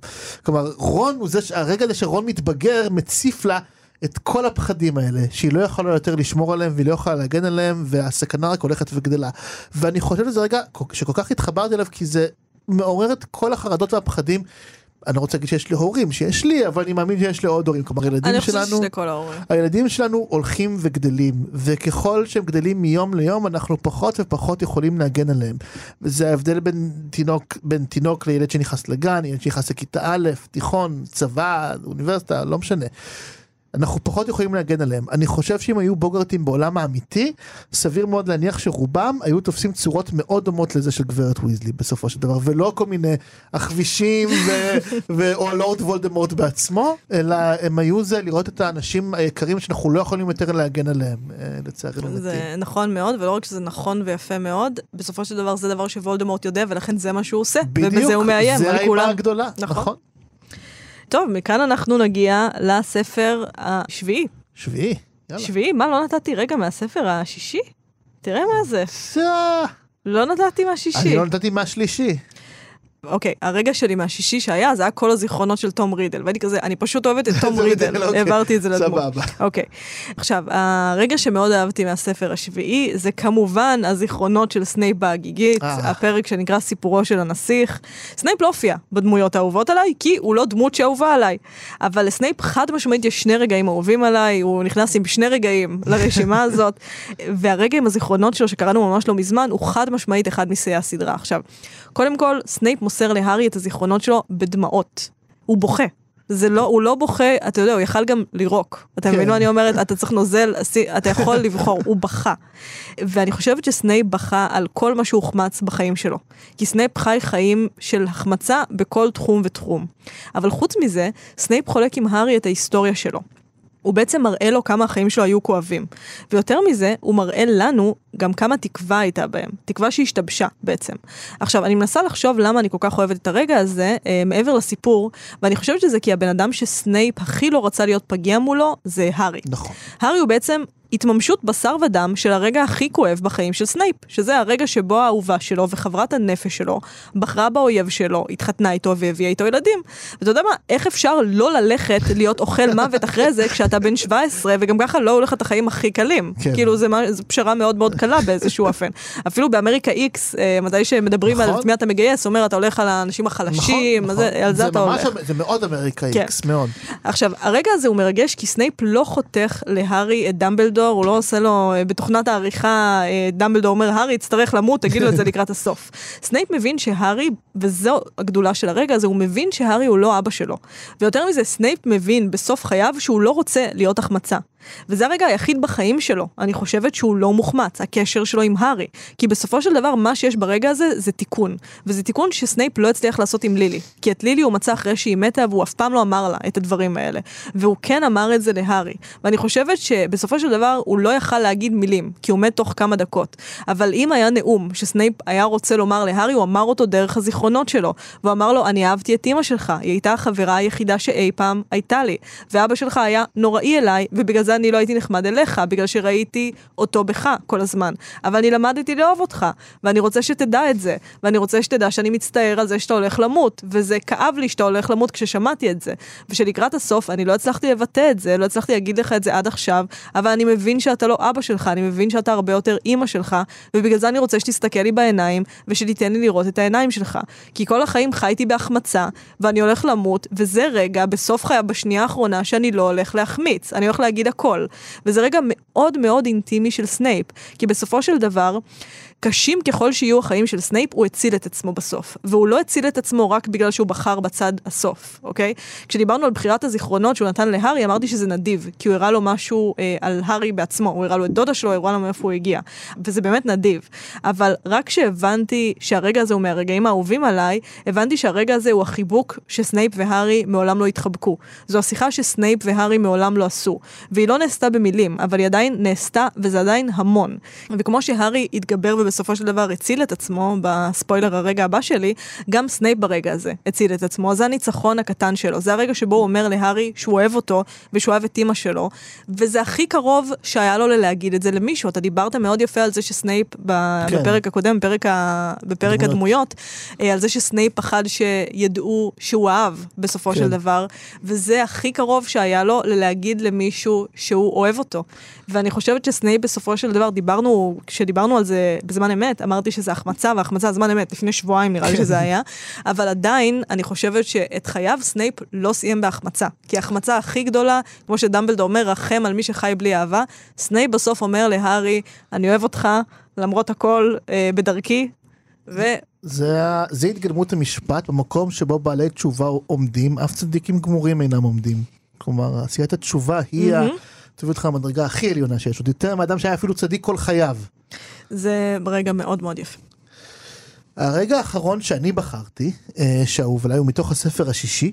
כלומר, רון הוא זה, הרגע הזה שרון מתבגר, מציף לה את כל הפחדים האלה, שהיא לא יכולה יותר לשמור עליהם, והיא לא יכולה להגן עליהם, והסכנה רק הולכת וגדלה. ואני חושב שזה רגע שכל כך התחברתי אליו, כי זה מעורר את כל החרדות והפחדים אני רוצה להגיד שיש לי הורים, שיש לי, אבל אני מאמין שיש לי עוד הורים, כלומר ילדים אני שלנו. הילדים שלנו הולכים וגדלים, וככל שהם גדלים מיום ליום אנחנו פחות ופחות יכולים להגן עליהם. וזה ההבדל בין תינוק, בין תינוק לילד שנכנס לגן, ילד שנכנס לכיתה א', תיכון, צבא, אוניברסיטה, לא משנה. אנחנו פחות יכולים להגן עליהם. אני חושב שאם היו בוגרטים בעולם האמיתי, סביר מאוד להניח שרובם היו תופסים צורות מאוד דומות לזה של גברת ויזלי בסופו של דבר, ולא כל מיני הכבישים ו- ו- או לורד וולדמורט בעצמו, אלא הם היו זה לראות את האנשים היקרים שאנחנו לא יכולים יותר להגן עליהם, אה, לצערנו. מתים. זה נכון מאוד, ולא רק שזה נכון ויפה מאוד, בסופו של דבר זה דבר שוולדמורט יודע, ולכן זה מה שהוא עושה. ובזה הוא מאיים זה על האימה כולם. הגדולה, נכון. נכון. טוב, מכאן אנחנו נגיע לספר השביעי. שביעי, יאללה. שביעי? מה, לא נתתי רגע מהספר השישי? תראה מה זה. לא נתתי מהשישי. אני לא נתתי מהשלישי. אוקיי, הרגע שלי מהשישי שהיה, זה היה כל הזיכרונות של תום רידל. והייתי כזה, אני פשוט אוהבת את תום רידל. העברתי את זה לדמות. סבבה. אוקיי. עכשיו, הרגע שמאוד אהבתי מהספר השביעי, זה כמובן הזיכרונות של סנייפ בהגיגית, אה. הפרק שנקרא סיפורו של הנסיך. סנייפ לא הופיע בדמויות האהובות עליי, כי הוא לא דמות שאהובה עליי. אבל לסנייפ חד משמעית יש שני רגעים אהובים עליי, הוא נכנס עם שני רגעים לרשימה הזאת, והרגע עם הזיכרונות שלו שקראנו ממש לא מזמן, הוא חד משמעית אחד משיאי הסדרה. עכשיו, קודם כל, סנייפ מוסר להארי את הזיכרונות שלו בדמעות. הוא בוכה. זה לא, הוא לא בוכה, אתה יודע, הוא יכל גם לירוק. אתה כן. מבין מה אני אומרת? אתה צריך נוזל, אתה יכול לבחור, הוא בכה. ואני חושבת שסנייפ בכה על כל מה שהוחמץ בחיים שלו. כי סנייפ חי חיים של החמצה בכל תחום ותחום. אבל חוץ מזה, סנייפ חולק עם הארי את ההיסטוריה שלו. הוא בעצם מראה לו כמה החיים שלו היו כואבים. ויותר מזה, הוא מראה לנו גם כמה תקווה הייתה בהם. תקווה שהשתבשה בעצם. עכשיו, אני מנסה לחשוב למה אני כל כך אוהבת את הרגע הזה, אה, מעבר לסיפור, ואני חושבת שזה כי הבן אדם שסנייפ הכי לא רצה להיות פגיע מולו, זה הארי. נכון. הארי הוא בעצם התממשות בשר ודם של הרגע הכי כואב בחיים של סנייפ, שזה הרגע שבו האהובה שלו וחברת הנפש שלו בחרה באויב שלו, התחתנה איתו והביאה איתו ילדים. ואתה יודע מה, איך אפשר לא ללכת להיות אוכל מוות אחרי זה כשאתה בן 17 וגם ככה לא הולך את החיים הכי קלים. כן. כאילו זה, פשרה מאוד מאוד קלה באיזשהו אופן. אפילו באמריקה איקס, אה, מתי שמדברים על נכון. את מי אתה מגייס, אומר אתה הולך על האנשים החלשים, אז זה- על זה אתה ממש, הולך. זה מאוד אמריקה כן. איקס, מאוד. עכשיו, הרגע הזה הוא מרגש כי סנייפ לא חותך להארי את דמבלדור, הוא לא עושה לו, אה, בתוכנת העריכה, אה, דמבלדור אומר, הארי יצטרך למות, תגיד לו את זה לקראת הסוף. סנייפ מבין שהארי, וזו הגדולה של הרגע הזה, הוא מבין שהארי הוא לא אבא שלו. ויותר מזה, סנייפ מבין בסוף חייו שהוא לא רוצה להיות החמצה. וזה הרגע היחיד בחיים שלו, אני חושבת שהוא לא מוחמץ, הקשר שלו עם הארי. כי בסופו של דבר, מה שיש ברגע הזה, זה תיקון. וזה תיקון שסנייפ לא הצליח לעשות עם לילי. כי את לילי הוא מצא אחרי שהיא מתה, והוא אף פעם לא אמר לה את הדברים האלה. והוא כן אמר את זה להארי. ואני חושבת שבסופו של דבר, הוא לא יכל להגיד מילים, כי הוא מת תוך כמה דקות. אבל אם היה נאום שסנייפ היה רוצה לומר להארי, הוא אמר אותו דרך הזיכרונות שלו. והוא אמר לו, אני אהבתי את אימא שלך, היא הייתה החברה היחידה שאי פעם הייתה לי. ואבא שלך היה נוראי אליי, ובגלל זה אני לא הייתי נחמד אליך, בגלל שראיתי אותו בך כל הזמן. אבל אני למדתי לאהוב אותך, ואני רוצה שתדע את זה, ואני רוצה שתדע שאני מצטער על זה שאתה הולך למות, וזה כאב לי שאתה הולך למות כששמעתי את זה. ושלקראת הסוף אני לא הצלחתי לבטא את זה, לא הצלחתי להגיד לך את זה עד עכשיו, אבל אני מבין שאתה לא אבא שלך, אני מבין שאתה הרבה יותר אימא שלך, ובגלל זה אני רוצה שתסתכל לי בעיניים, ושתיתן לי לראות את העיניים שלך. כי כל החיים חייתי בהחמצה, ואני הולך למות, וזה רגע, בסוף חיי, בשנייה האחרונה, שאני לא הולך להחמיץ, אני הולך להגיד הכל. וזה רגע מאוד מאוד אינטימי של סנייפ, כי בסופו של דבר, קשים ככל שיהיו החיים של סנייפ, הוא הציל את עצמו בסוף. והוא לא הציל את עצמו רק בגלל שהוא בחר בצד הטוב, אוקיי? כשדיברנו על בחירת הזיכרונות שהוא נתן להארי, אמרתי שזה נדיב, כי הוא הראה לו משהו אה, על הארי בעצמו, הוא הראה לו את דודה שלו, הראה לו מאיפה הוא הגיע. וזה באמת נדיב. אבל רק כשהבנתי שהרגע הזה הוא מהרגעים האהובים עליי, הבנתי שהרגע הזה הוא החיבוק שסנייפ והארי מעולם לא התחבקו. זו השיחה שסנייפ והארי מעולם לא עשו. והיא לא נעשתה במילים, אבל היא עדיין נעשתה, וזה עדיין המון. וכמו שהארי התגבר ובסופו של דבר הציל את עצמו, בספוילר הרגע הבא שלי, גם סנייפ ברגע הזה הציל את עצמו. זה הניצחון הקטן שלו. זה הרגע שבו הוא אומר להארי שהוא אוהב אותו, ושהוא אוהב את אימא שלו. וזה הכי קרוב שהיה לו ללהגיד את זה למישהו. אתה דיברת מאוד יפה על זה שסנייפ, ב- כן. בפרק הקודם, בפרק, ה... בפרק דמויות. הדמויות, אה, על זה שסנייפ פחד שידעו שהוא אהב בסופו כן. של דבר, וזה הכי קרוב שהיה לו ללהגיד למישהו שהוא אוהב אותו. ואני חושבת שסנייפ בסופו של דבר, דיברנו, כשדיברנו על זה בזמן בזמן אמת, אמרתי שזה החמצה, והחמצה זמן אמת, לפני שבועיים נראה לי שזה היה, אבל עדיין, אני חושבת שאת חייו סנייפ לא סיים בהחמצה. כי ההחמצה הכי גדולה, כמו שדמבלדור אומר, רחם על מי שחי בלי אהבה, סנייפ בסוף אומר להארי, אני אוהב אותך, למרות הכל, אה, בדרכי, ו... זה, ה- זה התגלמות המשפט במקום שבו בעלי תשובה עומדים, אף צדיקים גמורים אינם עומדים. כלומר, עשיית התשובה היא ה... מהמם. תביא אותך למדרגה הכי עליונה שיש, עוד יותר מאדם שהיה אפילו צדיק כל חייו. זה רגע מאוד מאוד יפה. הרגע האחרון שאני בחרתי, אה, שאהוב עליי, הוא מתוך הספר השישי,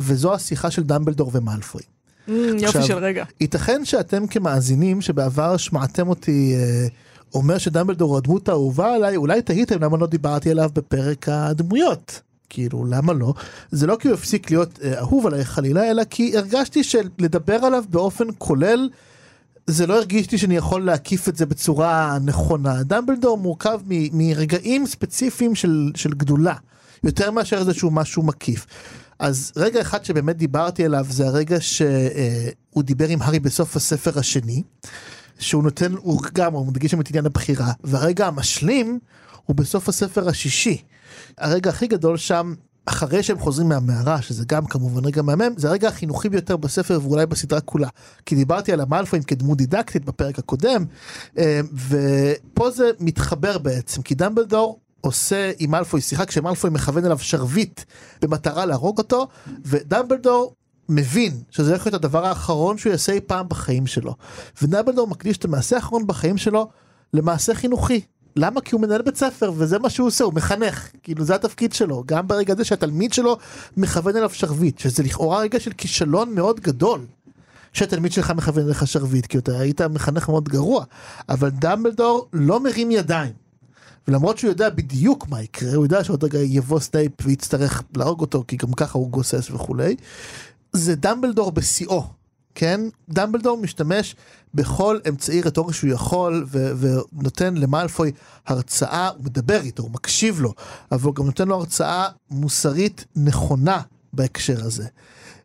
וזו השיחה של דמבלדור ומאלפוי. Mm, יופי עכשיו, של רגע. ייתכן שאתם כמאזינים שבעבר שמעתם אותי אה, אומר שדמבלדור הוא הדמות האהובה עליי, אולי תהיתם למה לא דיברתי עליו בפרק הדמויות. כאילו, למה לא? זה לא כי הוא הפסיק להיות אה, אהוב עליי חלילה, אלא כי הרגשתי שלדבר עליו באופן כולל, זה לא הרגיש לי שאני יכול להקיף את זה בצורה נכונה. דמבלדור מורכב מ- מרגעים ספציפיים של, של גדולה, יותר מאשר איזשהו משהו מקיף. אז רגע אחד שבאמת דיברתי עליו זה הרגע שהוא דיבר עם הארי בסוף הספר השני, שהוא נותן, הוא גם, הוא מדגיש שם את עניין הבחירה, והרגע המשלים הוא בסוף הספר השישי. הרגע הכי גדול שם, אחרי שהם חוזרים מהמערה, שזה גם כמובן רגע מהמם, זה הרגע החינוכי ביותר בספר ואולי בסדרה כולה. כי דיברתי על המאלפואים כדמות דידקטית בפרק הקודם, אה, ופה זה מתחבר בעצם, כי דמבלדור עושה עם מאלפוי שיחה כשמאלפוי מכוון אליו שרביט במטרה להרוג אותו, ודמבלדור מבין שזה הולך להיות הדבר האחרון שהוא יעשה אי פעם בחיים שלו. ודמבלדור מקדיש את המעשה האחרון בחיים שלו למעשה חינוכי. למה? כי הוא מנהל בית ספר וזה מה שהוא עושה, הוא מחנך, כאילו זה התפקיד שלו, גם ברגע הזה שהתלמיד שלו מכוון אליו שרביט, שזה לכאורה רגע של כישלון מאוד גדול. שהתלמיד שלך מכוון אליך שרביט, כי אתה היית מחנך מאוד גרוע, אבל דמבלדור לא מרים ידיים. ולמרות שהוא יודע בדיוק מה יקרה, הוא יודע שעוד רגע יבוא סנייפ ויצטרך להרוג אותו, כי גם ככה הוא גוסס וכולי, זה דמבלדור בשיאו, כן? דמבלדור משתמש בכל אמצעי רטורי שהוא יכול, ו- ונותן למאלפוי הרצאה, הוא מדבר איתו, הוא מקשיב לו, אבל הוא גם נותן לו הרצאה מוסרית נכונה בהקשר הזה.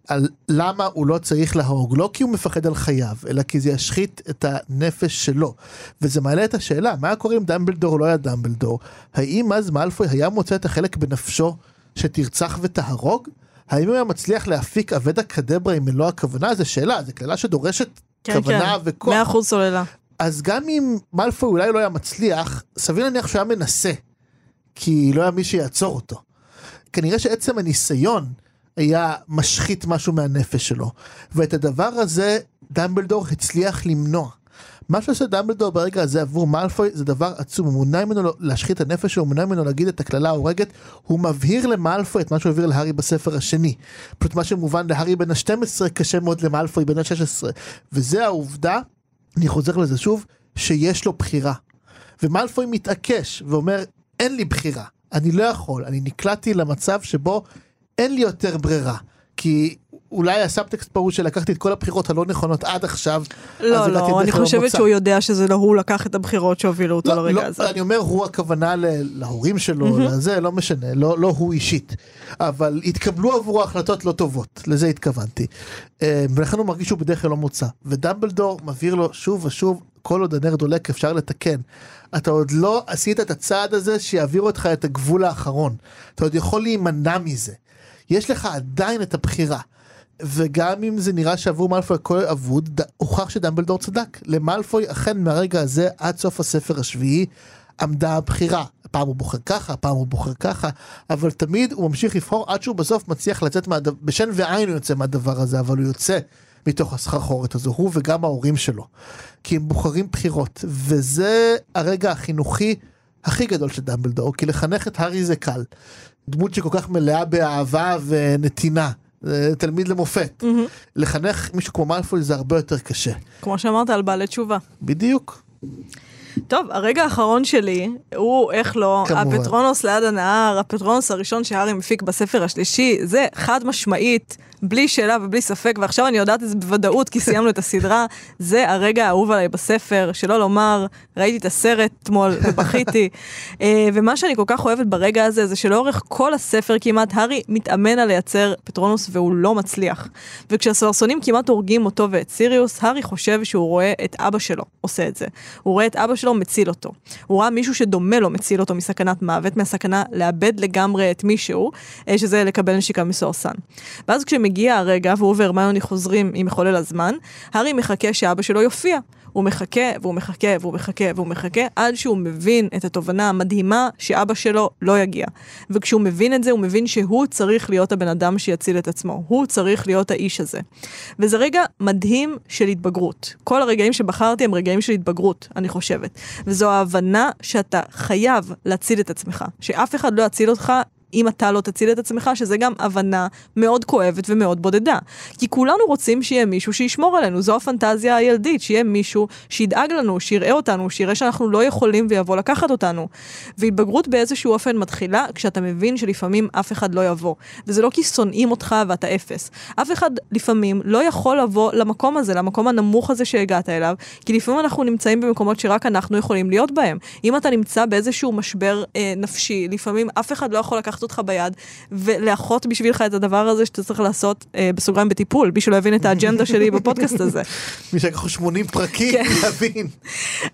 על למה הוא לא צריך להרוג, לא כי הוא מפחד על חייו, אלא כי זה ישחית את הנפש שלו. וזה מעלה את השאלה, מה קורה אם דמבלדור לא היה דמבלדור? האם אז מאלפוי היה מוצא את החלק בנפשו שתרצח ותהרוג? האם הוא היה מצליח להפיק אבדה קדברה עם מלוא הכוונה? זו שאלה, זו קללה שדורשת כן, כוונה כן, וכוח. מאה אחוז סוללה. אז גם אם מאלפוי אולי לא היה מצליח, סביר להניח שהוא היה מנסה, כי לא היה מי שיעצור אותו. כנראה שעצם הניסיון היה משחית משהו מהנפש שלו, ואת הדבר הזה דמבלדור הצליח למנוע. מה שעושה דמבלדור ברגע הזה עבור מאלפוי זה דבר עצום, הוא מונע ממנו להשחית את הנפש שלו, הוא מונע ממנו להגיד את הקללה ההורגת, הוא מבהיר למאלפוי את מה שהוא העביר להארי בספר השני. פשוט מה שמובן להארי בן ה-12 קשה מאוד למאלפוי בן ה-16. וזה העובדה, אני חוזר לזה שוב, שיש לו בחירה. ומאלפוי מתעקש ואומר, אין לי בחירה, אני לא יכול, אני נקלעתי למצב שבו אין לי יותר ברירה. כי אולי הסאבטקסט פה הוא שלקחתי את כל הבחירות הלא נכונות עד עכשיו. לא, לא, אני חושבת מוצא. שהוא יודע שזה לא הוא לקח את הבחירות שהובילו אותו לא, לרגע לא, הזה. אני אומר הוא הכוונה להורים שלו, לזה, לא משנה, לא, לא הוא אישית. אבל התקבלו עבורו החלטות לא טובות, לזה התכוונתי. אה, ולכן הוא מרגיש שהוא בדרך כלל לא מוצא. ודמבלדור מבהיר לו שוב ושוב, כל עוד הנר דולק אפשר לתקן. אתה עוד לא עשית את הצעד הזה שיעביר אותך את הגבול האחרון. אתה עוד יכול להימנע מזה. יש לך עדיין את הבחירה. וגם אם זה נראה שעבור מאלפוי הכל אבוד, הוכח שדמבלדור צדק. למאלפוי אכן מהרגע הזה עד סוף הספר השביעי עמדה הבחירה. פעם הוא בוחר ככה, פעם הוא בוחר ככה, אבל תמיד הוא ממשיך לבחור עד שהוא בסוף מצליח לצאת מהדבר, בשן ועין הוא יוצא מהדבר הזה, אבל הוא יוצא מתוך הסחרחורת הזו, הוא וגם ההורים שלו. כי הם בוחרים בחירות, וזה הרגע החינוכי הכי גדול של דמבלדור, כי לחנך את הארי זה קל. דמות שכל כך מלאה באהבה ונתינה. זה תלמיד למופת. לחנך מישהו כמו מאלפוי זה הרבה יותר קשה. כמו שאמרת על בעלי תשובה. בדיוק. טוב, הרגע האחרון שלי הוא, איך לא, כמובן. הפטרונוס ליד הנהר, הפטרונוס הראשון שהארי מפיק בספר השלישי, זה חד משמעית, בלי שאלה ובלי ספק, ועכשיו אני יודעת את זה בוודאות כי סיימנו את הסדרה, זה הרגע האהוב עליי בספר, שלא לומר, ראיתי את הסרט אתמול ובכיתי. אה, ומה שאני כל כך אוהבת ברגע הזה, זה שלאורך כל הספר כמעט, הארי מתאמן על לייצר פטרונוס והוא לא מצליח. וכשהסוהרסונים כמעט הורגים אותו ואת סיריוס, הארי חושב שהוא רואה את אבא שלו עושה את זה. הוא רואה את אבא שלו מציל אותו. הוא ראה מישהו שדומה לו מציל אותו מסכנת מוות, מהסכנה לאבד לגמרי את מישהו, אה, שזה לקבל נשיקה מסורסן. ואז כשמגיע הרגע והוא והרמיוני חוזרים עם מחולל הזמן, הארי מחכה שאבא שלו יופיע. הוא מחכה והוא מחכה והוא מחכה והוא מחכה עד שהוא מבין את התובנה המדהימה שאבא שלו לא יגיע. וכשהוא מבין את זה, הוא מבין שהוא צריך להיות הבן אדם שיציל את עצמו. הוא צריך להיות האיש הזה. וזה רגע מדהים של התבגרות. כל הרגעים שבחרתי הם רגעים של התבגרות, אני חושבת. וזו ההבנה שאתה חייב להציל את עצמך. שאף אחד לא יציל אותך אם אתה לא תציל את עצמך, שזה גם הבנה מאוד כואבת ומאוד בודדה. כי כולנו רוצים שיהיה מישהו שישמור עלינו, זו הפנטזיה הילדית, שיהיה מישהו שידאג לנו, שיראה אותנו, שיראה שאנחנו לא יכולים ויבוא לקחת אותנו. והתבגרות באיזשהו אופן מתחילה כשאתה מבין שלפעמים אף אחד לא יבוא. וזה לא כי שונאים אותך ואתה אפס. אף אחד לפעמים לא יכול לבוא למקום הזה, למקום הנמוך הזה שהגעת אליו, כי לפעמים אנחנו נמצאים במקומות שרק אנחנו יכולים להיות בהם. אם אתה נמצא באיזשהו משבר אה, נפשי, לפעמים אף אחד לא יכול לקחת אותך ביד ולאחות בשבילך את הדבר הזה שאתה צריך לעשות אה, בסוגריים בטיפול, מי שלא יבין את האג'נדה שלי בפודקאסט הזה. מי שלקחו 80 פרקים כן. להבין.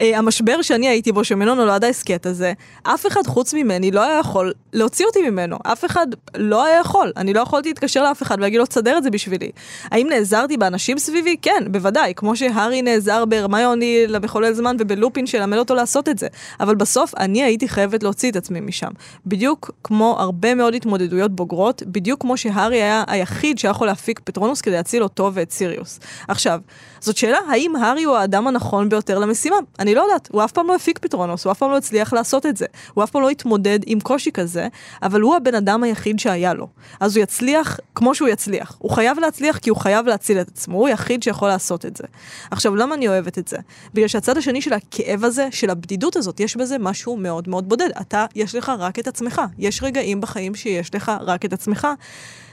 אה, המשבר שאני הייתי בו, שממנו נולד ההסכת הזה, אף אחד חוץ ממני לא היה יכול להוציא אותי ממנו. אף אחד לא היה יכול. אני לא יכולתי להתקשר לאף אחד ולהגיד לו, תסדר את זה בשבילי. האם נעזרתי באנשים סביבי? כן, בוודאי. כמו שהארי נעזר בהרמיוני למחולל זמן ובלופין שלמד אותו לעשות את זה. אבל בסוף אני הייתי חייבת להוציא את עצמי משם. בדיוק כמו הרבה מאוד התמודדויות בוגרות, בדיוק כמו שהארי היה היחיד שיכול להפיק פטרונוס כדי להציל אותו ואת סיריוס. עכשיו, זאת שאלה האם הארי הוא האדם הנכון ביותר למשימה. אני לא יודעת, הוא אף פעם לא הפיק פתרונוס, הוא אף פעם לא הצליח לעשות את זה. הוא אף פעם לא התמודד עם קושי כזה, אבל הוא הבן אדם היחיד שהיה לו. אז הוא יצליח כמו שהוא יצליח. הוא חייב להצליח כי הוא חייב להציל את עצמו, הוא היחיד שיכול לעשות את זה. עכשיו, למה אני אוהבת את זה? בגלל שהצד השני של הכאב הזה, של הבדידות הזאת, יש בזה משהו מאוד מאוד בודד. אתה, יש לך רק את עצמך. יש רגעים בחיים שיש לך רק את עצמך.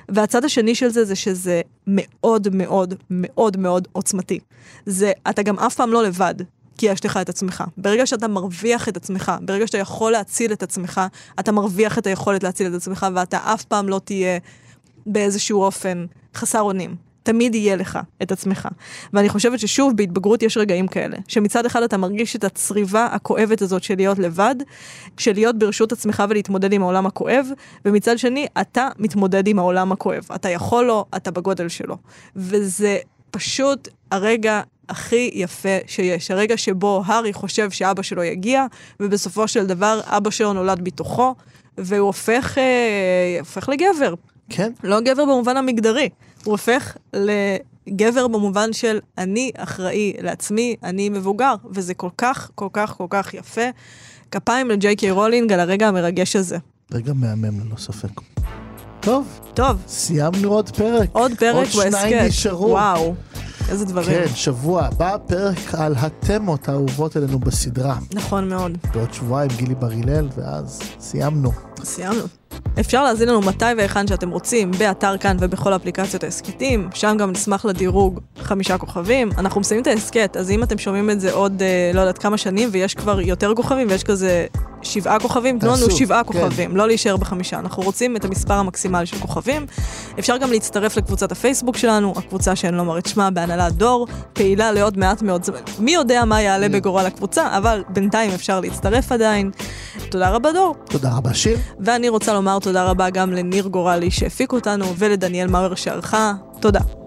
והצד השני של זה, זה שזה מאוד מאוד מאוד מאוד עוצמתי. זה, אתה גם אף פעם לא לבד. כי יש לך את עצמך. ברגע שאתה מרוויח את עצמך, ברגע שאתה יכול להציל את עצמך, אתה מרוויח את היכולת להציל את עצמך, ואתה אף פעם לא תהיה באיזשהו אופן חסר אונים. תמיד יהיה לך את עצמך. ואני חושבת ששוב, בהתבגרות יש רגעים כאלה, שמצד אחד אתה מרגיש את הצריבה הכואבת הזאת של להיות לבד, של להיות ברשות עצמך ולהתמודד עם העולם הכואב, ומצד שני, אתה מתמודד עם העולם הכואב. אתה יכול לו, אתה בגודל שלו. וזה פשוט הרגע הכי יפה שיש. הרגע שבו הארי חושב שאבא שלו יגיע, ובסופו של דבר אבא שלו נולד בתוכו, והוא הופך, אה, הופך לגבר. כן. לא גבר במובן המגדרי, הוא הופך לגבר במובן של אני אחראי לעצמי, אני מבוגר, וזה כל כך, כל כך, כל כך יפה. כפיים לג'יי קיי רולינג על הרגע המרגש הזה. רגע מהמם ללא ספק. טוב, טוב, סיימנו עוד פרק. עוד פרק עוד בהסכת. שניים נשארו. וואו, איזה דברים. כן, שבוע הבא פרק על התמות האהובות עלינו בסדרה. נכון מאוד. בעוד שבועיים גילי בר הלל, ואז סיימנו. סיימנו. אפשר להזין לנו מתי והיכן שאתם רוצים, באתר כאן ובכל אפליקציות ההסכתים, שם גם נשמח לדירוג חמישה כוכבים. אנחנו מסיימים את ההסכת, אז אם אתם שומעים את זה עוד אה, לא יודעת כמה שנים, ויש כבר יותר כוכבים, ויש כזה שבעה כוכבים, תנו לנו שבעה כן. כוכבים, לא להישאר בחמישה. אנחנו רוצים את המספר המקסימלי של כוכבים. אפשר גם להצטרף לקבוצת הפייסבוק שלנו, הקבוצה שאני לא אומר את שמה, בהנהלת דור, פעילה לעוד מעט מאוד זמן. מי יודע מה יעלה בגורל הקבוצה, אבל בינתיים אפשר להצטרף עדיין. תודה רבה דור. תודה רבה שיר. ואני רוצה לומר תודה רבה גם לניר גורלי שהפיק אותנו ולדניאל מאואר שערכה. תודה.